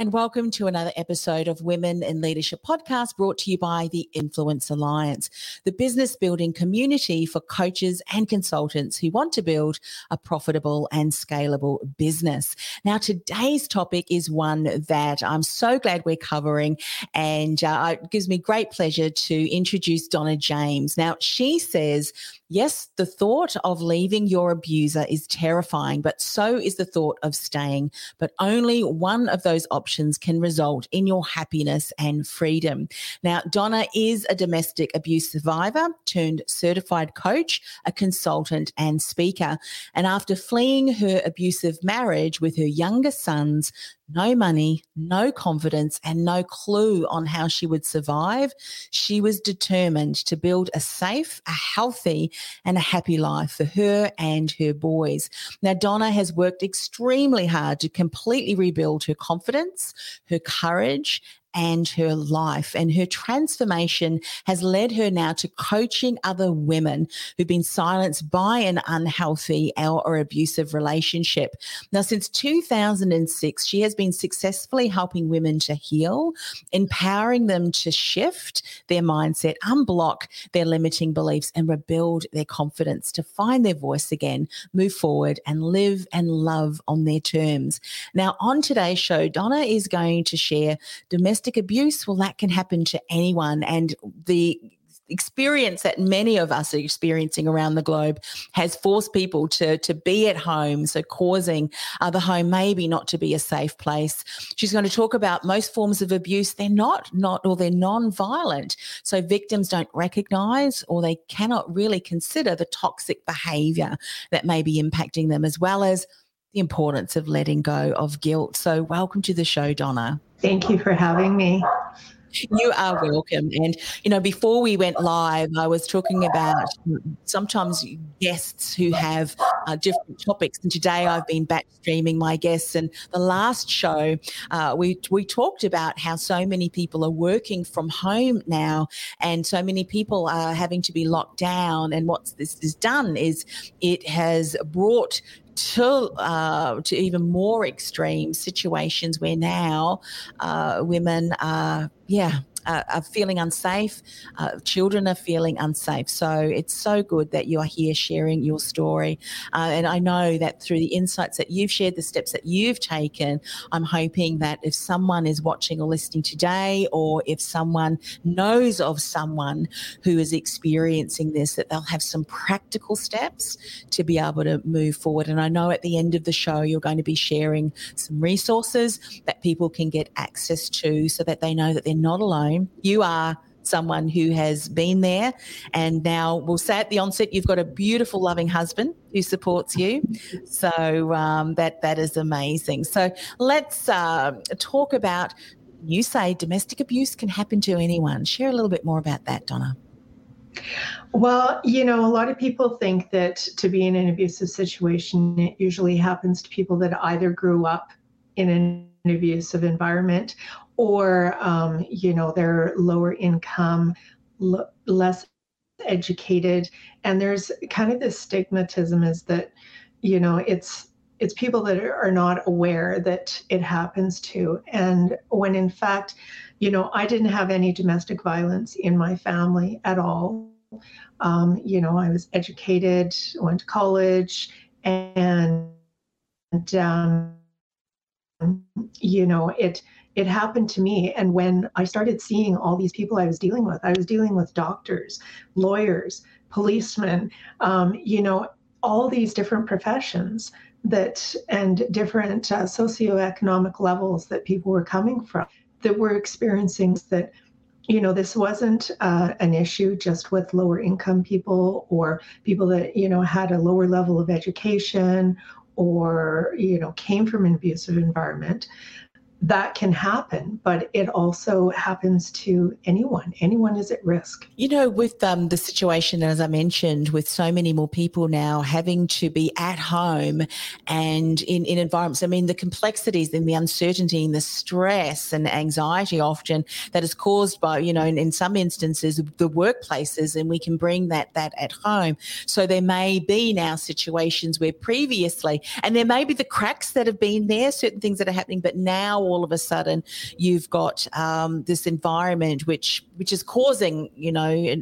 and welcome to another episode of Women in Leadership podcast brought to you by the Influence Alliance, the business building community for coaches and consultants who want to build a profitable and scalable business. Now, today's topic is one that I'm so glad we're covering, and uh, it gives me great pleasure to introduce Donna James. Now, she says, Yes, the thought of leaving your abuser is terrifying, but so is the thought of staying. But only one of those options can result in your happiness and freedom. Now, Donna is a domestic abuse survivor turned certified coach, a consultant, and speaker. And after fleeing her abusive marriage with her younger sons, no money, no confidence, and no clue on how she would survive, she was determined to build a safe, a healthy, and a happy life for her and her boys. Now, Donna has worked extremely hard to completely rebuild her confidence, her courage, and her life. And her transformation has led her now to coaching other women who've been silenced by an unhealthy or abusive relationship. Now, since 2006, she has been successfully helping women to heal, empowering them to shift their mindset, unblock their limiting beliefs, and rebuild their confidence to find their voice again, move forward, and live and love on their terms. Now, on today's show, Donna is going to share domestic domestic abuse, well, that can happen to anyone. And the experience that many of us are experiencing around the globe has forced people to to be at home so causing uh, the home maybe not to be a safe place. She's going to talk about most forms of abuse. They're not not or they're non-violent. So victims don't recognize or they cannot really consider the toxic behavior that may be impacting them as well as the importance of letting go of guilt. So welcome to the show donna Thank you for having me. You are welcome. And, you know, before we went live, I was talking about sometimes guests who have uh, different topics. And today I've been back streaming my guests. And the last show, uh, we, we talked about how so many people are working from home now and so many people are having to be locked down. And what this has done is it has brought to uh, to even more extreme situations where now uh, women are yeah are feeling unsafe, uh, children are feeling unsafe. So it's so good that you are here sharing your story. Uh, and I know that through the insights that you've shared, the steps that you've taken, I'm hoping that if someone is watching or listening today, or if someone knows of someone who is experiencing this, that they'll have some practical steps to be able to move forward. And I know at the end of the show, you're going to be sharing some resources that people can get access to so that they know that they're not alone home. You are someone who has been there and now we'll say at the onset you've got a beautiful loving husband who supports you. So um, that that is amazing. So let's uh, talk about you say domestic abuse can happen to anyone. Share a little bit more about that donna. Well, you know, a lot of people think that to be in an abusive situation, it usually happens to people that either grew up in an abusive environment or um, you know they're lower income l- less educated. And there's kind of this stigmatism is that you know it's it's people that are not aware that it happens to. And when in fact you know i didn't have any domestic violence in my family at all. Um, you know i was educated went to college and um, you know it it happened to me. And when I started seeing all these people I was dealing with, I was dealing with doctors, lawyers, policemen, um, you know, all these different professions that and different uh, socioeconomic levels that people were coming from that were experiencing that you know this wasn't uh, an issue just with lower income people or people that you know had a lower level of education or you know came from an abusive environment that can happen, but it also happens to anyone. Anyone is at risk. You know, with um, the situation, as I mentioned, with so many more people now having to be at home and in, in environments, I mean, the complexities and the uncertainty and the stress and anxiety often that is caused by, you know, in, in some instances, the workplaces, and we can bring that, that at home. So there may be now situations where previously, and there may be the cracks that have been there, certain things that are happening, but now all of a sudden you've got um, this environment which which is causing you know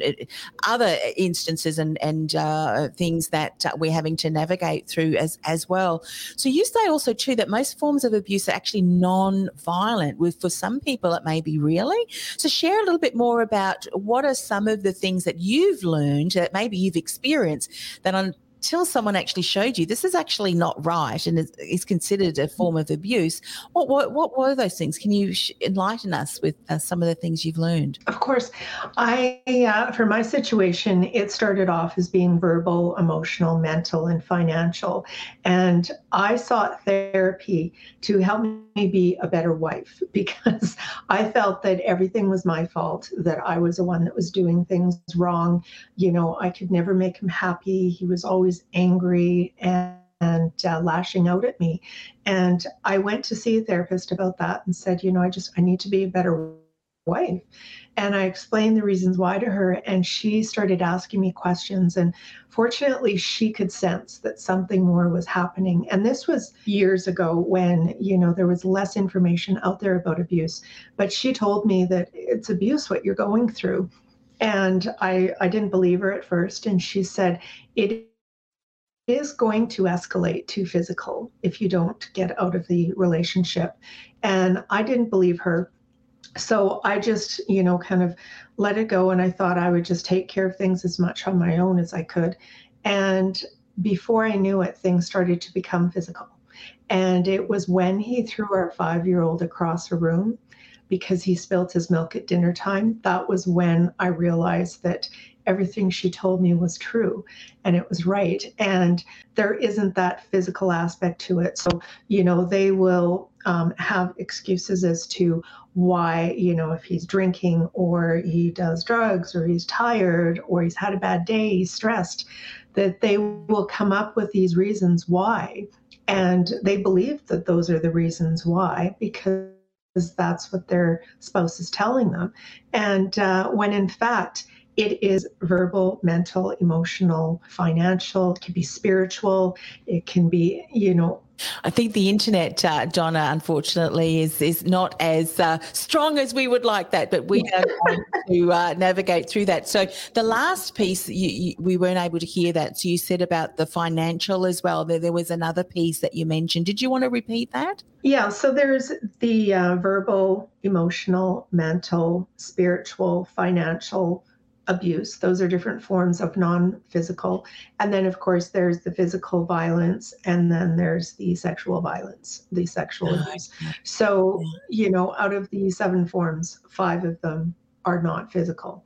other instances and and uh, things that uh, we're having to navigate through as as well. So you say also too that most forms of abuse are actually non-violent. With for some people it may be really. So share a little bit more about what are some of the things that you've learned that maybe you've experienced that on until someone actually showed you this is actually not right and is, is considered a form of abuse, what, what, what were those things? Can you enlighten us with uh, some of the things you've learned? Of course. I, uh, for my situation, it started off as being verbal, emotional, mental, and financial. And I sought therapy to help me be a better wife because I felt that everything was my fault, that I was the one that was doing things wrong. You know, I could never make him happy. He was always was angry and and uh, lashing out at me. And I went to see a therapist about that and said, you know, I just I need to be a better wife. And I explained the reasons why to her, and she started asking me questions. And fortunately, she could sense that something more was happening. And this was years ago when, you know, there was less information out there about abuse. But she told me that it's abuse what you're going through. And I, I didn't believe her at first. And she said, it is going to escalate to physical if you don't get out of the relationship. And I didn't believe her. So I just, you know, kind of let it go. And I thought I would just take care of things as much on my own as I could. And before I knew it, things started to become physical. And it was when he threw our five year old across a room because he spilled his milk at dinner time. That was when I realized that everything she told me was true and it was right. And there isn't that physical aspect to it. So, you know, they will um, have excuses as to why, you know, if he's drinking or he does drugs or he's tired or he's had a bad day, he's stressed, that they will come up with these reasons why. And they believe that those are the reasons why because that's what their spouse is telling them. And uh, when in fact, it is verbal, mental, emotional, financial, it can be spiritual, it can be, you know, I think the internet, uh, Donna, unfortunately, is is not as uh, strong as we would like that, but we are going to uh, navigate through that. So the last piece, you, you, we weren't able to hear that. So you said about the financial as well. There, there was another piece that you mentioned. Did you want to repeat that? Yeah. So there's the uh, verbal, emotional, mental, spiritual, financial abuse. Those are different forms of non physical. And then, of course, there's the physical violence, and then there's the sexual violence, the sexual oh, abuse. So, you know, out of the seven forms, five of them are not physical.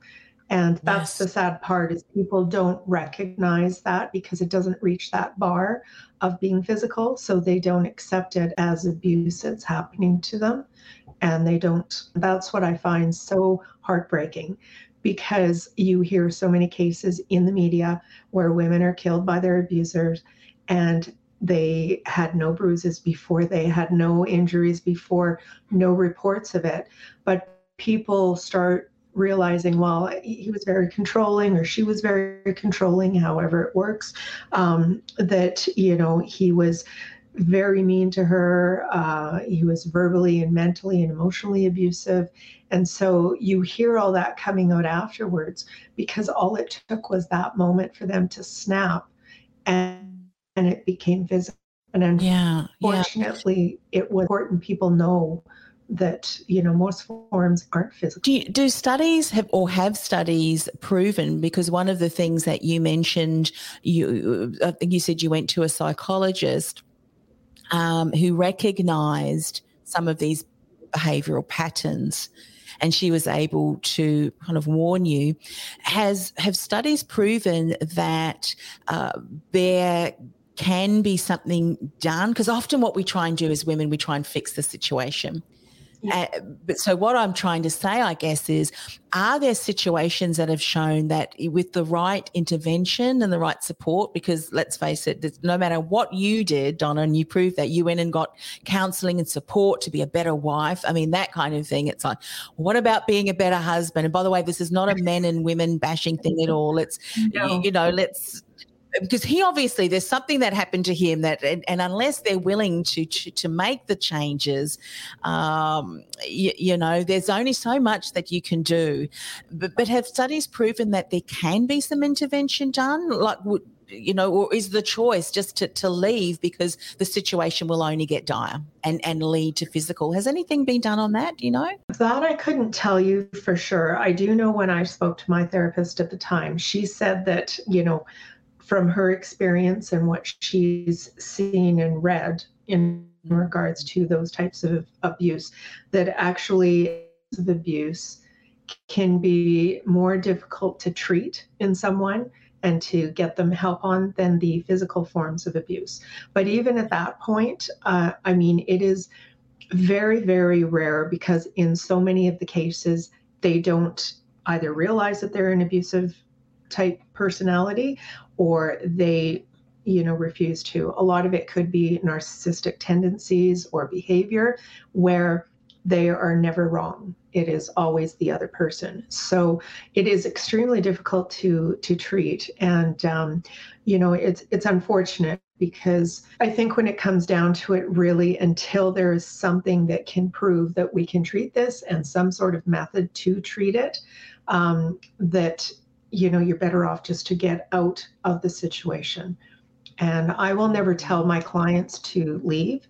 And that's yes. the sad part is people don't recognize that because it doesn't reach that bar of being physical. So they don't accept it as abuse that's happening to them. And they don't, that's what I find so heartbreaking because you hear so many cases in the media where women are killed by their abusers and they had no bruises before, they had no injuries before, no reports of it. But people start realizing, well, he was very controlling or she was very controlling, however it works, um, that, you know, he was very mean to her. Uh, he was verbally and mentally and emotionally abusive. And so you hear all that coming out afterwards because all it took was that moment for them to snap and, and it became visible. And unfortunately, yeah, yeah. it was important people know that you know most forms aren't physical. Do, you, do studies have or have studies proven? Because one of the things that you mentioned, you I think you said you went to a psychologist um, who recognized some of these behavioral patterns. And she was able to kind of warn you. Has have studies proven that uh, there can be something done? Because often what we try and do as women we try and fix the situation Uh, but so what I'm trying to say, I guess, is are there situations that have shown that with the right intervention and the right support, because let's face it, no matter what you did, Donna, and you proved that you went and got counseling and support to be a better wife. I mean, that kind of thing. It's like, what about being a better husband? And by the way, this is not a men and women bashing thing at all. It's, no. you know, let's because he obviously there's something that happened to him that and, and unless they're willing to, to, to make the changes um, you, you, know there's only so much that you can do. But, but have studies proven that there can be some intervention done? Like you know or is the choice just to, to leave because the situation will only get dire and and lead to physical? Has anything been done on that? Do you know? That i couldn't tell you for sure. I do know when i spoke to my therapist at the time she said that you know from her experience and what she's seen and read in regards to those types of abuse, that actually abuse can be more difficult to treat in someone and to get them help on than the physical forms of abuse. But even at that point, uh, I mean, it is very, very rare because in so many of the cases, they don't either realize that they're an abusive type personality or they you know refuse to. A lot of it could be narcissistic tendencies or behavior where they are never wrong. It is always the other person. So it is extremely difficult to to treat. And um, you know it's it's unfortunate because i think when it comes down to it really until there is something that can prove that we can treat this and some sort of method to treat it um, that you know, you're better off just to get out of the situation. And I will never tell my clients to leave,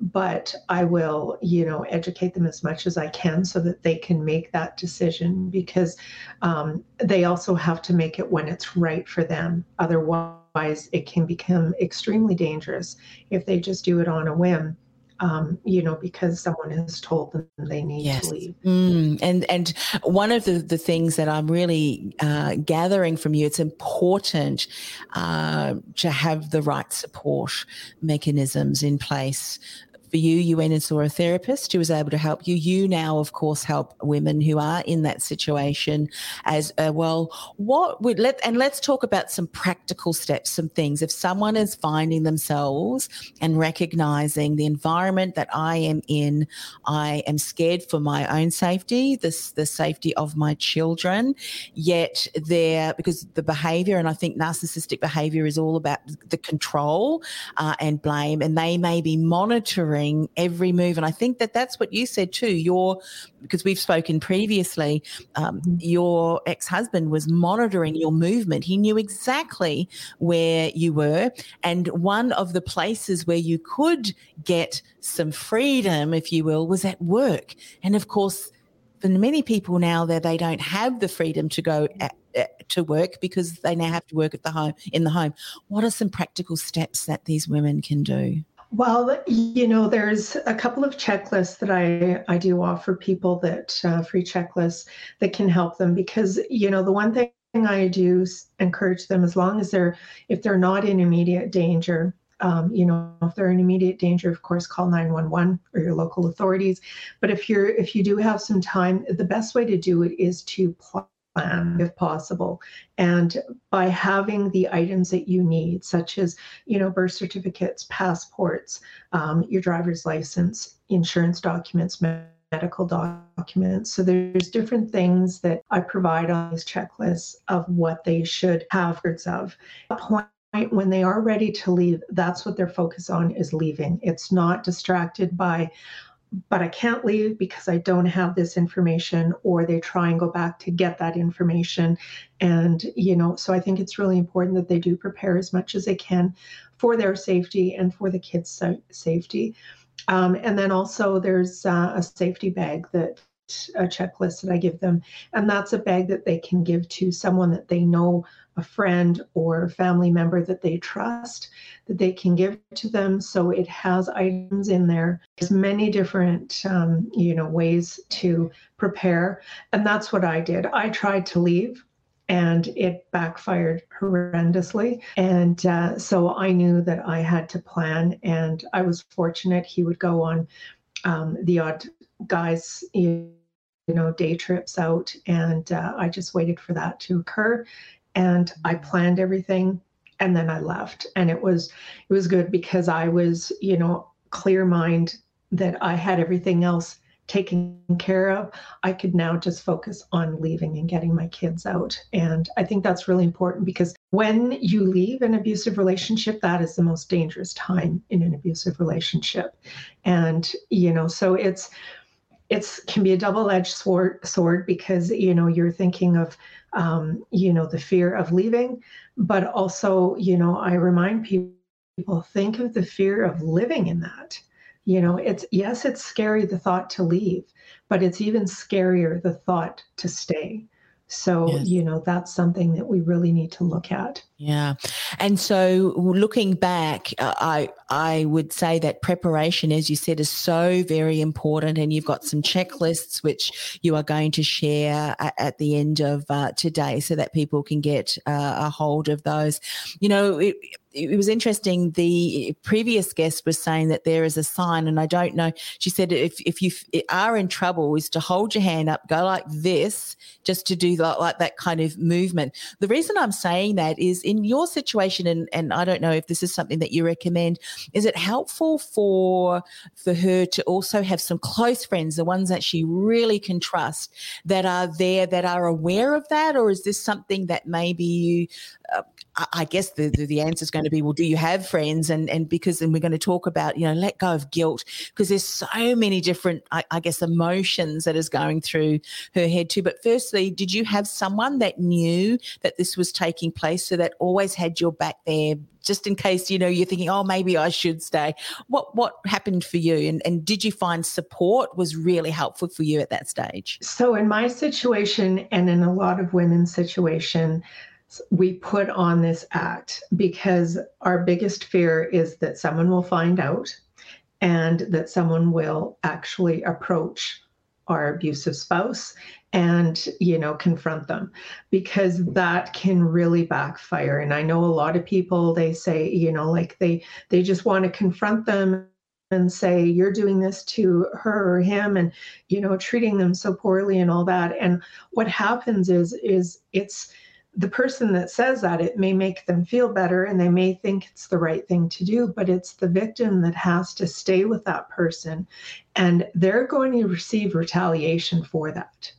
but I will, you know, educate them as much as I can so that they can make that decision because um, they also have to make it when it's right for them. Otherwise, it can become extremely dangerous if they just do it on a whim um, you know, because someone has told them they need yes. to leave. Mm. And and one of the, the things that I'm really uh, gathering from you, it's important uh, to have the right support mechanisms in place for you, you went and saw a therapist who was able to help you. You now, of course, help women who are in that situation as uh, well. What would let and let's talk about some practical steps, some things. If someone is finding themselves and recognizing the environment that I am in, I am scared for my own safety, this the safety of my children. Yet there, because the behavior, and I think narcissistic behavior is all about the control uh, and blame, and they may be monitoring monitoring every move. And I think that that's what you said too. Your, because we've spoken previously, um, mm-hmm. your ex husband was monitoring your movement. He knew exactly where you were. And one of the places where you could get some freedom, if you will, was at work. And of course, for many people now that they don't have the freedom to go at, at, to work because they now have to work at the home in the home what are some practical steps that these women can do well, you know, there's a couple of checklists that I, I do offer people that uh, free checklists that can help them because, you know, the one thing I do encourage them as long as they're, if they're not in immediate danger, um, you know, if they're in immediate danger, of course, call 911 or your local authorities. But if you're, if you do have some time, the best way to do it is to plan if possible. And by having the items that you need, such as, you know, birth certificates, passports, um, your driver's license, insurance documents, medical documents. So there's different things that I provide on these checklists of what they should have of. A point when they are ready to leave, that's what their focus on is leaving. It's not distracted by, but I can't leave because I don't have this information, or they try and go back to get that information. And, you know, so I think it's really important that they do prepare as much as they can for their safety and for the kids' safety. Um, and then also there's uh, a safety bag that a checklist that I give them. And that's a bag that they can give to someone that they know a friend or family member that they trust that they can give to them. So it has items in there. There's many different, um, you know, ways to prepare, and that's what I did. I tried to leave. And it backfired horrendously. And uh, so I knew that I had to plan. And I was fortunate he would go on um, the odd guys, you know, day trips out. And uh, I just waited for that to occur. And I planned everything and then I left. And it was it was good because I was, you know, clear mind that I had everything else taken care of, I could now just focus on leaving and getting my kids out. And I think that's really important because when you leave an abusive relationship, that is the most dangerous time in an abusive relationship. And, you know, so it's, it's can be a double-edged sword sword because you know you're thinking of um, you know the fear of leaving but also you know i remind people think of the fear of living in that you know it's yes it's scary the thought to leave but it's even scarier the thought to stay so, yes. you know, that's something that we really need to look at. Yeah. And so looking back, uh, I I would say that preparation as you said is so very important and you've got some checklists which you are going to share at, at the end of uh, today so that people can get uh, a hold of those. You know, it, it was interesting. The previous guest was saying that there is a sign, and I don't know. She said if if you are in trouble, is to hold your hand up, go like this, just to do like, like that kind of movement. The reason I'm saying that is in your situation, and and I don't know if this is something that you recommend. Is it helpful for for her to also have some close friends, the ones that she really can trust, that are there, that are aware of that, or is this something that maybe you uh, I guess the, the, the answer is going to be, well, do you have friends? And and because then we're going to talk about, you know, let go of guilt because there's so many different, I, I, guess, emotions that is going through her head too. But firstly, did you have someone that knew that this was taking place, so that always had your back there, just in case you know you're thinking, oh, maybe I should stay. What what happened for you, and and did you find support was really helpful for you at that stage? So in my situation, and in a lot of women's situation we put on this act because our biggest fear is that someone will find out and that someone will actually approach our abusive spouse and you know confront them because that can really backfire. And i know a lot of people they say you know like they they just want to confront them and say you're doing this to her or him and you know treating them so poorly and all that. And what happens is is it's the person that says that it may make them feel better and they may think it's the right thing to do but it's the victim that has to stay with that person and they're going to receive retaliation for that.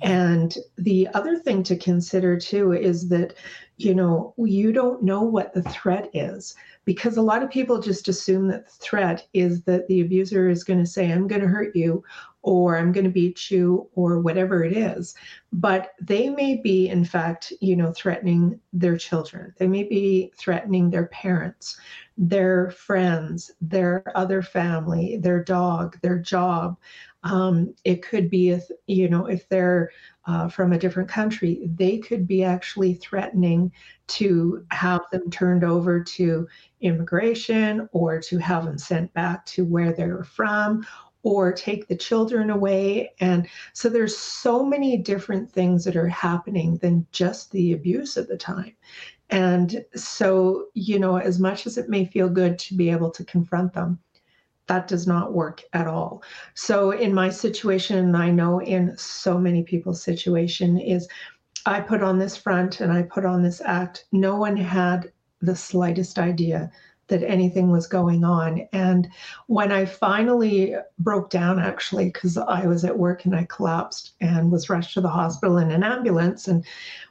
And the other thing to consider too is that you know you don't know what the threat is because a lot of people just assume that the threat is that the abuser is going to say i'm going to hurt you or I'm going to beat you or whatever it is. But they may be, in fact, you know, threatening their children. They may be threatening their parents, their friends, their other family, their dog, their job. Um, it could be, if, you know, if they're uh, from a different country, they could be actually threatening to have them turned over to immigration or to have them sent back to where they're from or take the children away. And so there's so many different things that are happening than just the abuse at the time. And so, you know, as much as it may feel good to be able to confront them, that does not work at all. So in my situation, and I know in so many people's situation, is I put on this front and I put on this act. No one had the slightest idea that anything was going on. And when I finally broke down, actually, because I was at work and I collapsed and was rushed to the hospital in an ambulance. And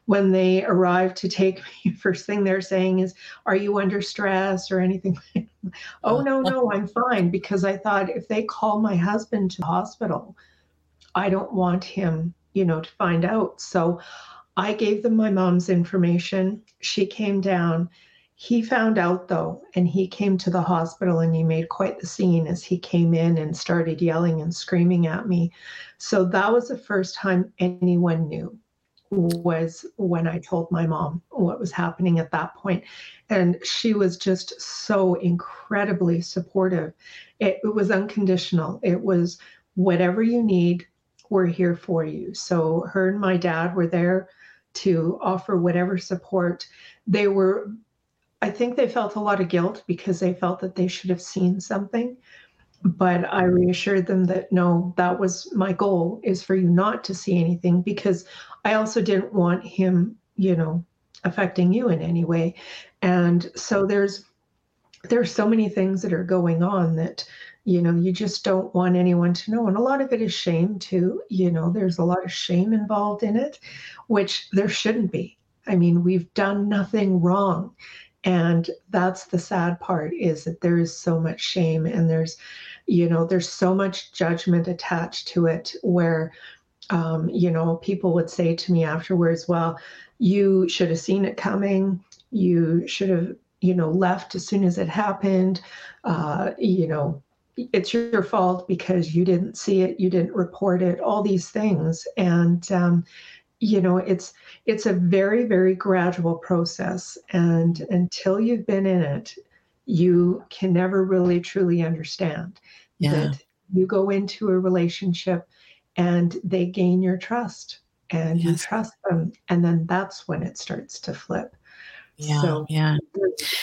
when they arrived to take me, first thing they're saying is, Are you under stress or anything? oh, uh, no, no, I'm fine. Because I thought if they call my husband to the hospital, I don't want him, you know, to find out. So I gave them my mom's information. She came down he found out though, and he came to the hospital and he made quite the scene as he came in and started yelling and screaming at me. So that was the first time anyone knew was when I told my mom what was happening at that point. And she was just so incredibly supportive. It, it was unconditional. It was whatever you need, we're here for you. So her and my dad were there to offer whatever support. They were I think they felt a lot of guilt because they felt that they should have seen something. But I reassured them that no, that was my goal is for you not to see anything because I also didn't want him, you know, affecting you in any way. And so there's there's so many things that are going on that you know you just don't want anyone to know. And a lot of it is shame too you know there's a lot of shame involved in it which there shouldn't be. I mean we've done nothing wrong. And that's the sad part is that there is so much shame and there's you know there's so much judgment attached to it where um, you know people would say to me afterwards well you should have seen it coming. You should have you know left as soon as it happened. Uh, you know it's your fault because you didn't see it you didn't report it all these things. And um, you know it's it's a very very gradual process. And until you've been in it you can never really truly understand yeah. that you go into a relationship and they gain your trust and yes. you trust them and then that's when it starts to flip yeah so yeah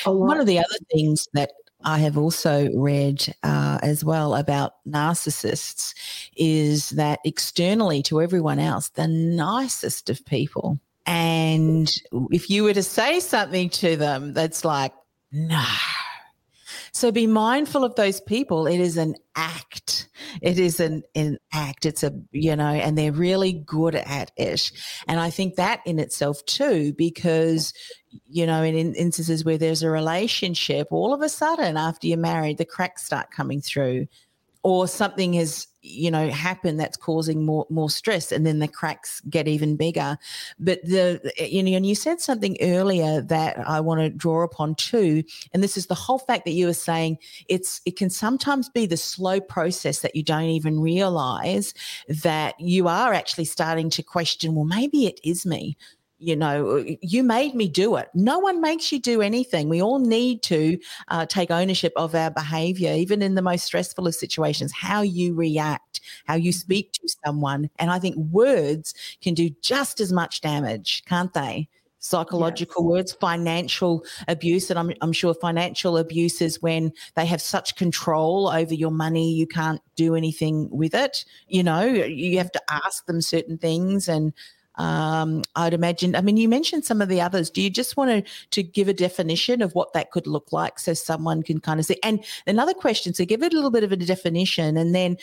one of the other things that I have also read uh, as well about narcissists is that externally to everyone else, the nicest of people. And if you were to say something to them that's like, no, so be mindful of those people. It is an act. It is an, an act. It's a, you know, and they're really good at it. And I think that in itself too, because, you know, in, in instances where there's a relationship, all of a sudden after you're married, the cracks start coming through or something has you know happen that's causing more more stress and then the cracks get even bigger. But the you know and you said something earlier that i want to draw upon too and this is the whole fact that you were saying it's it can sometimes be the slow process that you don't even realize that you are actually starting to question well maybe it is me you know, you made me do it. No one makes you do anything. We all need to uh, take ownership of our behavior, even in the most stressful of situations, how you react, how you mm-hmm. speak to someone. And I think words can do just as much damage, can't they? Psychological yes. words, financial abuse. And I'm, I'm sure financial abuse is when they have such control over your money, you can't do anything with it. You know, you have to ask them certain things and, um, I'd imagine. I mean, you mentioned some of the others. Do you just want to to give a definition of what that could look like so someone can kind of see? And another question, so give it a little bit of a definition, and then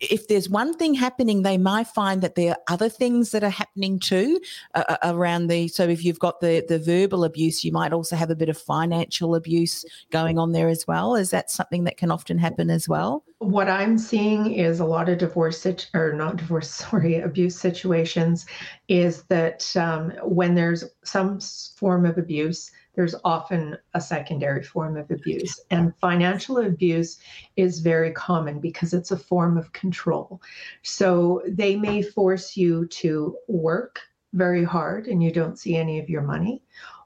if there's one thing happening, they might find that there are other things that are happening too uh, uh, around the. So if you've got the the verbal abuse, you might also have a bit of financial abuse going on there as well. Is that something that can often happen as well? What I'm seeing is a lot of divorce or not divorce, sorry, abuse situations. Is that um, when there's some form of abuse, there's often a secondary form of abuse. And financial abuse is very common because it's a form of control. So they may force you to work very hard and you don't see any of your money,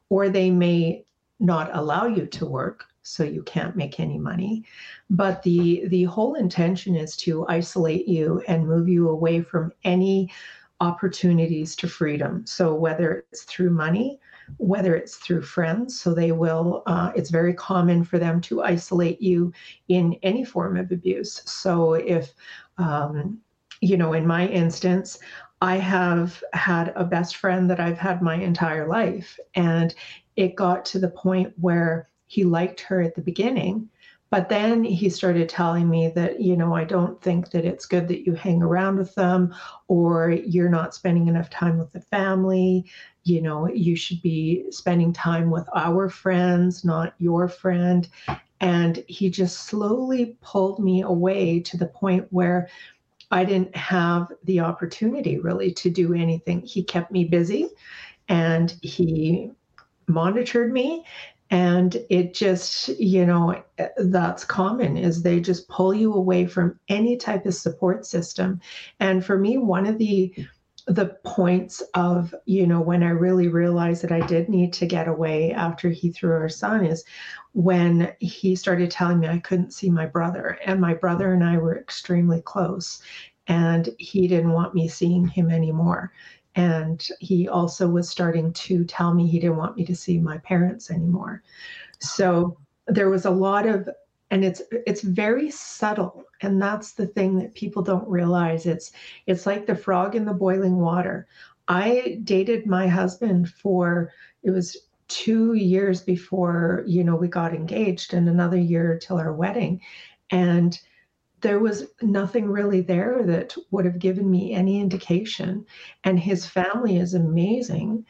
or they may not allow you to work so you can't make any money but the the whole intention is to isolate you and move you away from any opportunities to freedom so whether it's through money whether it's through friends. So they will, uh, it's very common for them to isolate you in any form of abuse. So if, um, you know, in my instance, I have had a best friend that I've had my entire life. And it got to the point where he liked her at the beginning. But then he started telling me that, you know, I don't think that it's good that you hang around with them or you're not spending enough time with the family you know, you should be spending time with our friends, not your friend. And he just slowly pulled me away to the point where I didn't have the opportunity really to do anything. He kept me busy and he monitored me and it just you know that's common is they just pull you away from any type of support system and for me one of the the points of you know when i really realized that i did need to get away after he threw our son is when he started telling me i couldn't see my brother and my brother and i were extremely close and he didn't want me seeing him anymore. And he also was starting to tell me he didn't want me to see my parents anymore. So there was a lot of and it's it's very subtle and that's the thing that people don't realize. It's it's like the frog in the boiling water. I dated my husband for it was two years before you know we got engaged and another year till our wedding. And there was nothing really there that would have given me any indication. And his family is amazing.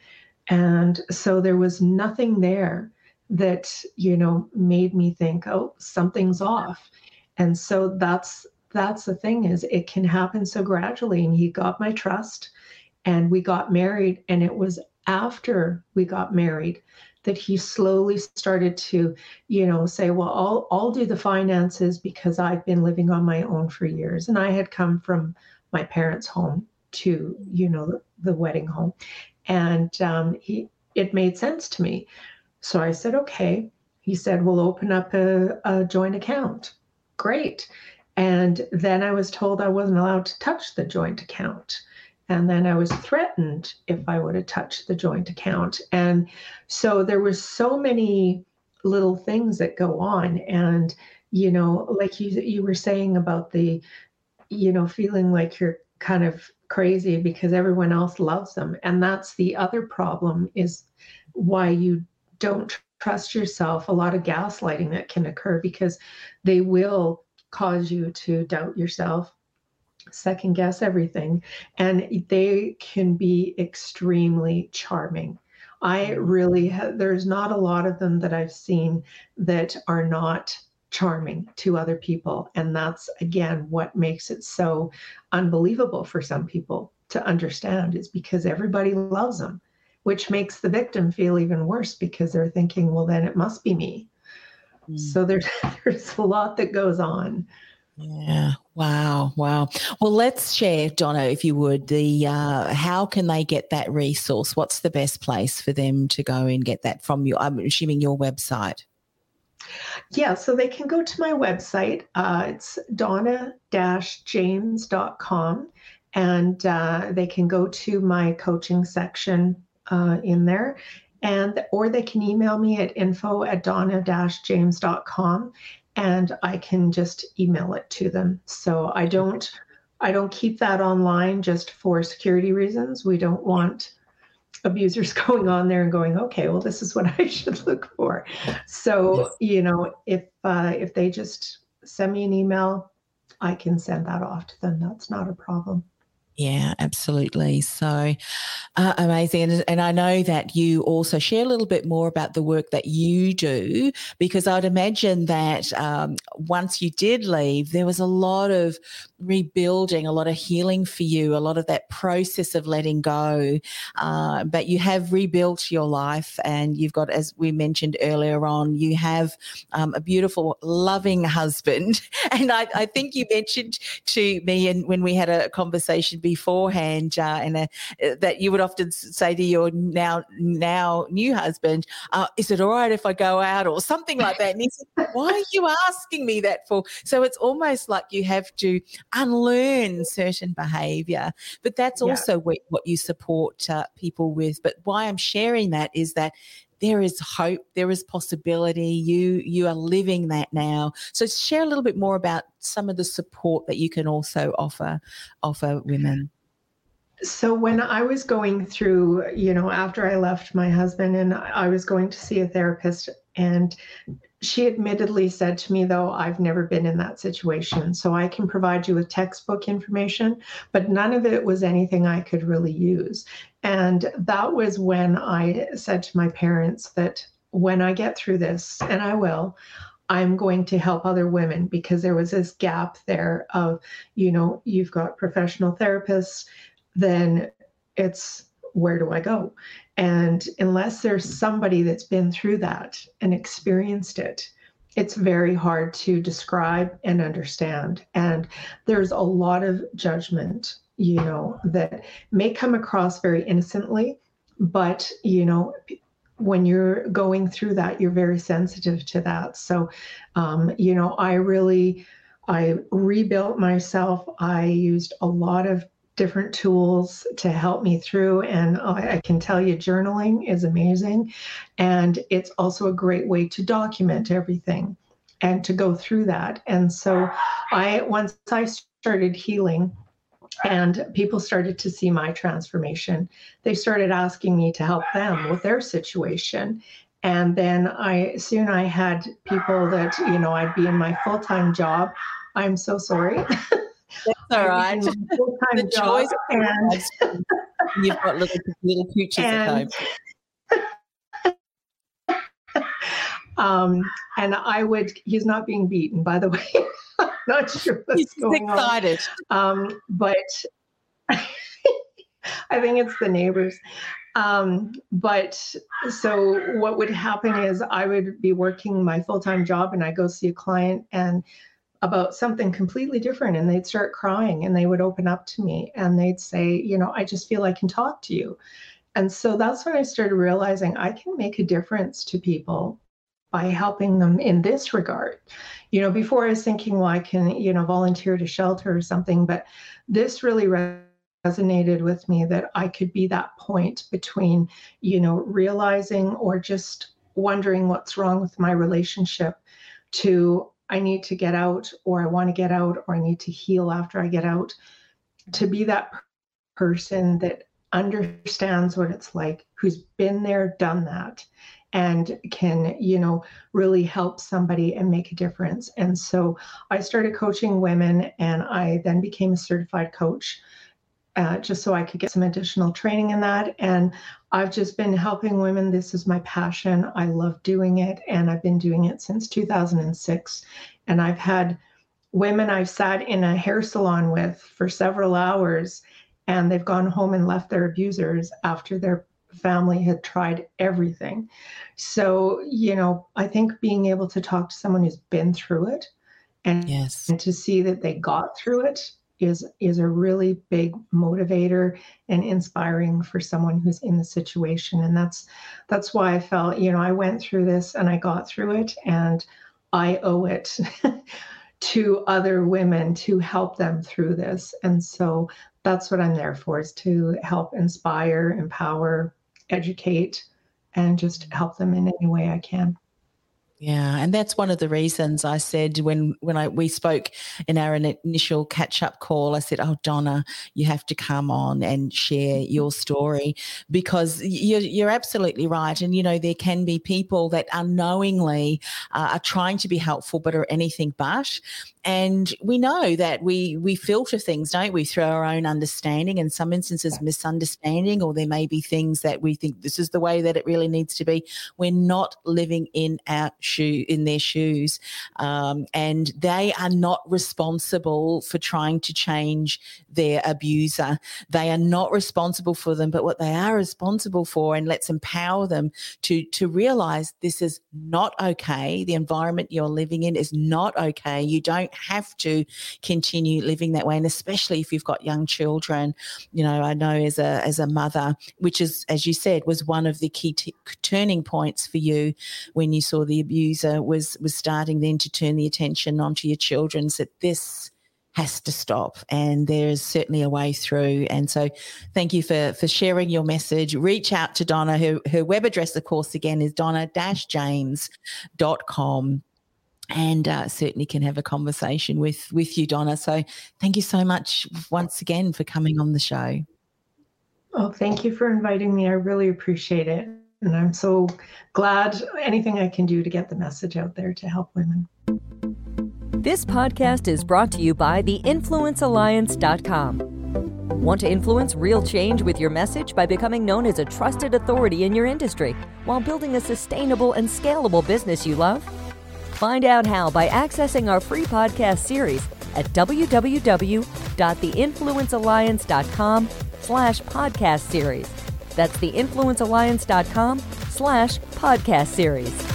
And so there was nothing there that you know made me think oh something's off. And so that's that's the thing is it can happen so gradually and he got my trust and we got married and it was after we got married that he slowly started to you know say well I'll I'll do the finances because I've been living on my own for years and I had come from my parents home to you know the, the wedding home. And um, he it made sense to me so I said, okay. He said, we'll open up a, a joint account. Great. And then I was told I wasn't allowed to touch the joint account. And then I was threatened if I would have touched the joint account. And so there was so many little things that go on. And, you know, like you, you were saying about the, you know, feeling like you're kind of crazy because everyone else loves them. And that's the other problem is why you don't trust yourself, a lot of gaslighting that can occur because they will cause you to doubt yourself, second guess everything, and they can be extremely charming. I really there's not a lot of them that I've seen that are not charming to other people. And that's again what makes it so unbelievable for some people to understand is because everybody loves them which makes the victim feel even worse because they're thinking, well, then it must be me. Mm. So there's there's a lot that goes on. Yeah. Wow. Wow. Well, let's share, Donna, if you would, the uh, how can they get that resource? What's the best place for them to go and get that from you? I'm assuming your website. Yeah, so they can go to my website. Uh, it's donna-james.com and uh, they can go to my coaching section uh, in there. And or they can email me at info at donna-james.com and I can just email it to them. So I don't I don't keep that online just for security reasons. We don't want abusers going on there and going, okay, well, this is what I should look for. So, yes. you know, if uh, if they just send me an email, I can send that off to them. That's not a problem. Yeah, absolutely. So uh, amazing. And, and I know that you also share a little bit more about the work that you do, because I'd imagine that um, once you did leave, there was a lot of rebuilding, a lot of healing for you, a lot of that process of letting go. Uh, but you have rebuilt your life, and you've got, as we mentioned earlier on, you have um, a beautiful, loving husband. And I, I think you mentioned to me, and when we had a conversation beforehand, uh, and uh, that you would often say to your now now new husband, uh, "Is it all right if I go out?" or something like that. And he said, "Why are you asking me that for?" So it's almost like you have to unlearn certain behaviour, but that's yeah. also what, what you support uh, people with. But why I'm sharing that is that there is hope there is possibility you you are living that now so share a little bit more about some of the support that you can also offer offer women so when i was going through you know after i left my husband and i was going to see a therapist and she admittedly said to me, though, I've never been in that situation. So I can provide you with textbook information, but none of it was anything I could really use. And that was when I said to my parents that when I get through this, and I will, I'm going to help other women because there was this gap there of, you know, you've got professional therapists, then it's where do I go? And unless there's somebody that's been through that and experienced it, it's very hard to describe and understand. And there's a lot of judgment, you know, that may come across very innocently, but, you know, when you're going through that, you're very sensitive to that. So, um, you know, I really, I rebuilt myself. I used a lot of different tools to help me through. And I, can tell you, journaling is amazing. And it's also a great way to document everything. and to go through that. And so I once I started healing and people started to see my transformation, they started asking me to help them with their situation. And then I soon I had people that, you know, I'd be in my full-time job. I'm so sorry. That's all right. Full-time job and you've got little little creatures at home. Um, and I would, he's not being beaten, by the way. Not sure what's he's going excited. on. Um, but I think it's the neighbors. Um, but so what would happen is I would be working my full time job and I go see a client and about something completely different and they'd start crying and they would open up to me and they'd say, you know, I just feel I can talk to you. And so that's when I started realizing I can make a difference to people by helping them in this regard. You know, before I was thinking, well, I can, you know, volunteer to shelter or something, but this really resonated with me that I could be that point between, you know, realizing or just wondering what's wrong with my relationship to I need to get out or I want to get out or I need to heal after I get out to be that person that understands what it's like, who's been there, done that, and can, you know, really help somebody and make a difference. And so I started coaching women and I then became a certified coach. Uh, just so I could get some additional training in that. And I've just been helping women. This is my passion. I love doing it. And I've been doing it since 2006. And I've had women I've sat in a hair salon with for several hours, and they've gone home and left their abusers after their family had tried everything. So, you know, I think being able to talk to someone who's been through it and, yes. and to see that they got through it is is a really big motivator and inspiring for someone who's in the situation and that's that's why I felt you know I went through this and I got through it and I owe it to other women to help them through this and so that's what I'm there for is to help inspire empower educate and just help them in any way I can. Yeah, and that's one of the reasons I said when when I we spoke in our initial catch up call, I said, "Oh, Donna, you have to come on and share your story because you're, you're absolutely right." And you know, there can be people that unknowingly uh, are trying to be helpful, but are anything but and we know that we we filter things don't we through our own understanding in some instances misunderstanding or there may be things that we think this is the way that it really needs to be we're not living in our shoe in their shoes. Um, and they are not responsible for trying to change their abuser. They are not responsible for them but what they are responsible for and let's empower them to to realize this is not okay. The environment you're living in is not okay. You don't have to continue living that way. And especially if you've got young children, you know, I know as a, as a mother, which is, as you said, was one of the key t- turning points for you when you saw the abuser was, was starting then to turn the attention onto your children that this, has to stop and there is certainly a way through and so thank you for for sharing your message reach out to donna her, her web address of course again is donna-james.com and uh, certainly can have a conversation with with you, Donna. So thank you so much once again for coming on the show. Oh, thank you for inviting me. I really appreciate it. And I'm so glad anything I can do to get the message out there to help women. This podcast is brought to you by the theinfluencealliance.com. Want to influence real change with your message by becoming known as a trusted authority in your industry while building a sustainable and scalable business you love? Find out how by accessing our free podcast series at www.theinfluencealliance.com slash podcast series. That's theinfluencealliance.com slash podcast series.